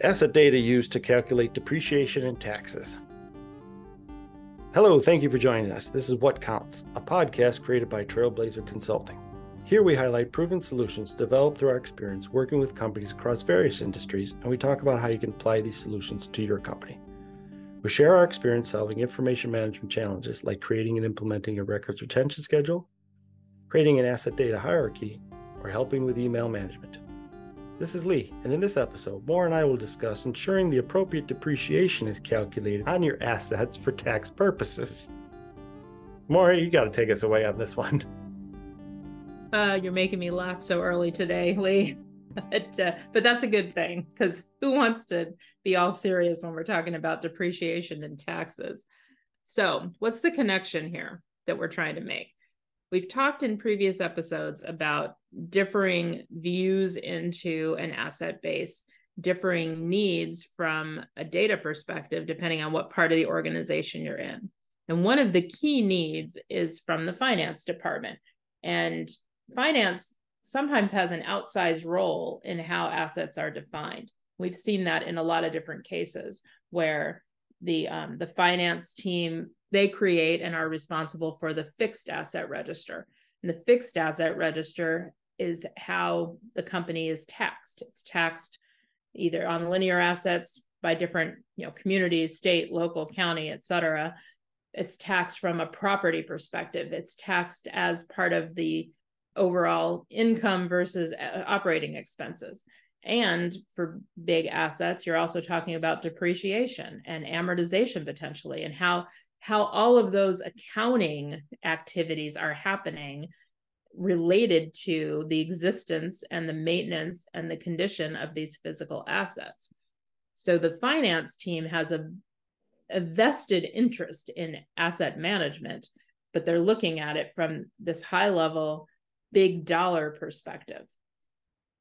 Asset data used to calculate depreciation and taxes. Hello, thank you for joining us. This is What Counts, a podcast created by Trailblazer Consulting. Here we highlight proven solutions developed through our experience working with companies across various industries, and we talk about how you can apply these solutions to your company. We share our experience solving information management challenges like creating and implementing a records retention schedule, creating an asset data hierarchy, or helping with email management. This is Lee, and in this episode, Moore and I will discuss ensuring the appropriate depreciation is calculated on your assets for tax purposes. Moore, you got to take us away on this one. Uh, you're making me laugh so early today, Lee. but, uh, but that's a good thing because who wants to be all serious when we're talking about depreciation and taxes? So, what's the connection here that we're trying to make? We've talked in previous episodes about differing views into an asset base, differing needs from a data perspective, depending on what part of the organization you're in. And one of the key needs is from the finance department. And finance sometimes has an outsized role in how assets are defined. We've seen that in a lot of different cases where the um, the finance team they create and are responsible for the fixed asset register. And the fixed asset register is how the company is taxed. It's taxed either on linear assets by different, you know, communities, state, local, county, et cetera. It's taxed from a property perspective. It's taxed as part of the overall income versus uh, operating expenses. And for big assets, you're also talking about depreciation and amortization potentially, and how how all of those accounting activities are happening related to the existence and the maintenance and the condition of these physical assets. So the finance team has a, a vested interest in asset management, but they're looking at it from this high level, big dollar perspective.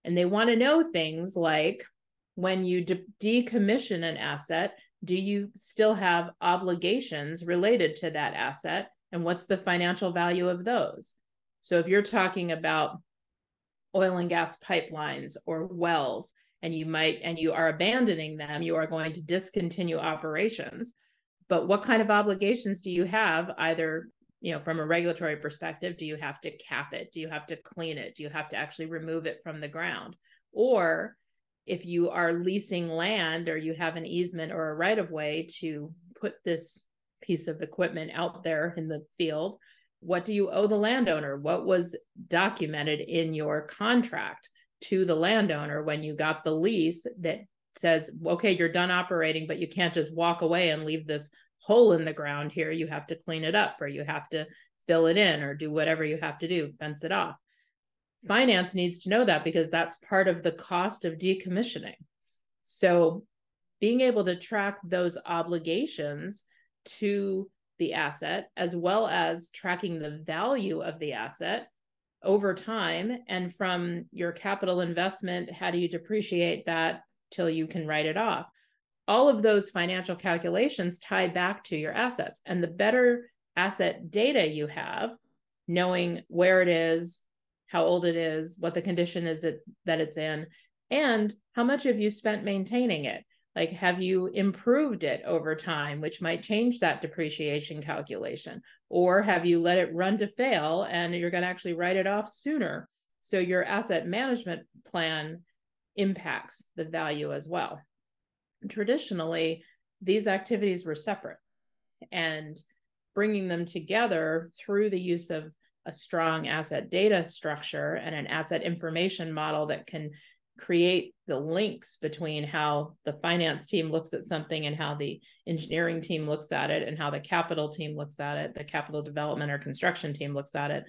And they want to know things like when you de- decommission an asset, do you still have obligations related to that asset? And what's the financial value of those? So if you're talking about oil and gas pipelines or wells, and you might and you are abandoning them, you are going to discontinue operations. But what kind of obligations do you have either you know from a regulatory perspective do you have to cap it? Do you have to clean it? Do you have to actually remove it from the ground? Or if you are leasing land or you have an easement or a right of way to put this piece of equipment out there in the field, what do you owe the landowner? What was documented in your contract to the landowner when you got the lease that says, okay, you're done operating, but you can't just walk away and leave this hole in the ground here. You have to clean it up or you have to fill it in or do whatever you have to do, fence it off finance needs to know that because that's part of the cost of decommissioning. So being able to track those obligations to the asset as well as tracking the value of the asset over time and from your capital investment how do you depreciate that till you can write it off all of those financial calculations tie back to your assets and the better asset data you have knowing where it is how old it is, what the condition is it, that it's in, and how much have you spent maintaining it? Like, have you improved it over time, which might change that depreciation calculation? Or have you let it run to fail and you're going to actually write it off sooner? So, your asset management plan impacts the value as well. Traditionally, these activities were separate, and bringing them together through the use of a strong asset data structure and an asset information model that can create the links between how the finance team looks at something and how the engineering team looks at it and how the capital team looks at it the capital development or construction team looks at it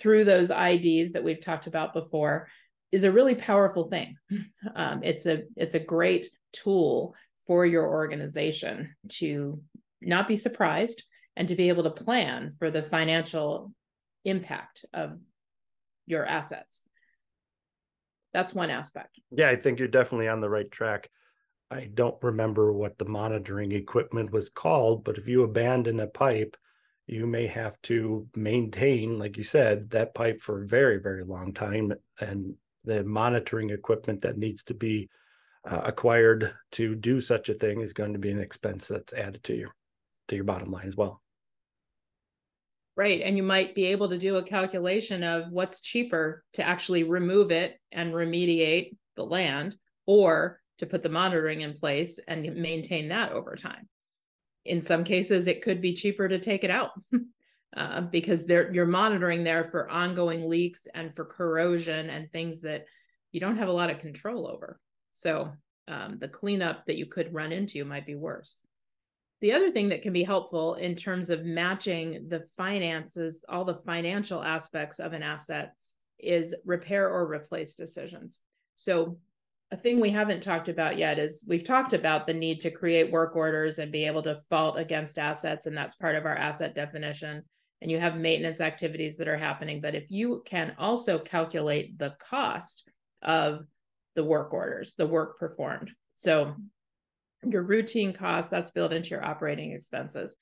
through those ids that we've talked about before is a really powerful thing. Um, it's a it's a great tool for your organization to not be surprised and to be able to plan for the financial impact of your assets. That's one aspect. Yeah, I think you're definitely on the right track. I don't remember what the monitoring equipment was called, but if you abandon a pipe, you may have to maintain, like you said, that pipe for a very, very long time. And the monitoring equipment that needs to be uh, acquired to do such a thing is going to be an expense that's added to your to your bottom line as well. Right. And you might be able to do a calculation of what's cheaper to actually remove it and remediate the land or to put the monitoring in place and maintain that over time. In some cases, it could be cheaper to take it out uh, because there you're monitoring there for ongoing leaks and for corrosion and things that you don't have a lot of control over. So um, the cleanup that you could run into might be worse. The other thing that can be helpful in terms of matching the finances, all the financial aspects of an asset, is repair or replace decisions. So, a thing we haven't talked about yet is we've talked about the need to create work orders and be able to fault against assets, and that's part of our asset definition. And you have maintenance activities that are happening. But if you can also calculate the cost of the work orders, the work performed. So your routine costs, that's built into your operating expenses,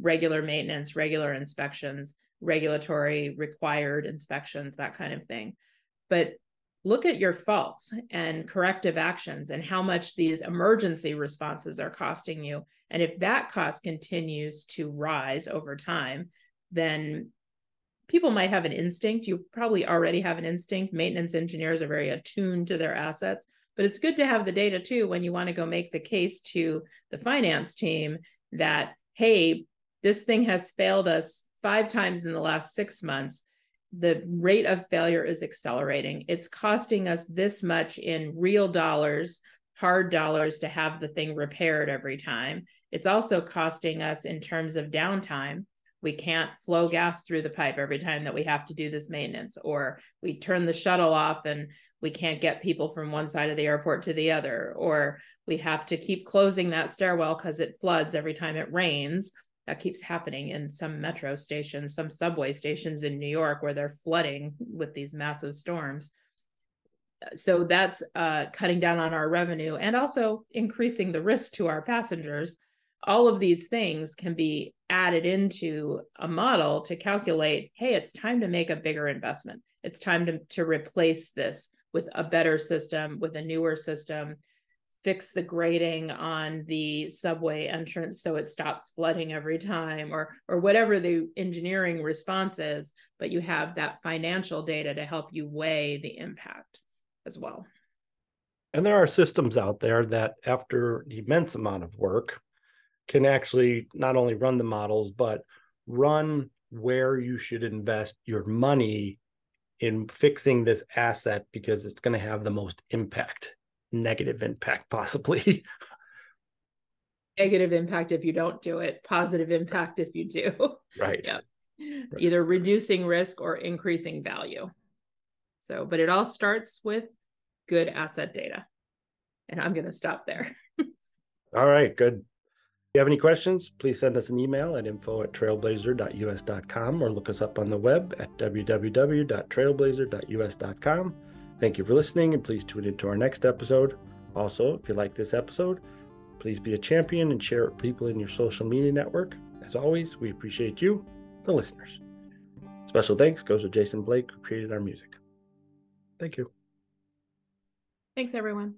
regular maintenance, regular inspections, regulatory required inspections, that kind of thing. But look at your faults and corrective actions and how much these emergency responses are costing you. And if that cost continues to rise over time, then people might have an instinct. You probably already have an instinct. Maintenance engineers are very attuned to their assets, but it's good to have the data too when you want to go make the case to the finance team that, hey, this thing has failed us five times in the last six months. The rate of failure is accelerating. It's costing us this much in real dollars, hard dollars to have the thing repaired every time. It's also costing us in terms of downtime we can't flow gas through the pipe every time that we have to do this maintenance or we turn the shuttle off and we can't get people from one side of the airport to the other or we have to keep closing that stairwell because it floods every time it rains. That keeps happening in some metro stations some subway stations in new york where they're flooding with these massive storms. So that's uh, cutting down on our revenue and also increasing the risk to our passengers all of these things can be added into a model to calculate hey it's time to make a bigger investment. It's time to, to replace this with a better system with a newer system fix the grading on the subway entrance so it stops flooding every time or or whatever the engineering response is but you have that financial data to help you weigh the impact as well. And there are systems out there that after the immense amount of work can actually not only run the models, but run where you should invest your money in fixing this asset because it's going to have the most impact, negative impact, possibly. negative impact if you don't do it, positive impact if you do. Right. yeah. Right. Either reducing risk or increasing value. So, but it all starts with good asset data. And I'm going to stop there. all right. Good you have any questions, please send us an email at info at trailblazer.us.com or look us up on the web at www.trailblazer.us.com. Thank you for listening and please tune into our next episode. Also, if you like this episode, please be a champion and share it with people in your social media network. As always, we appreciate you, the listeners. Special thanks goes to Jason Blake, who created our music. Thank you. Thanks, everyone.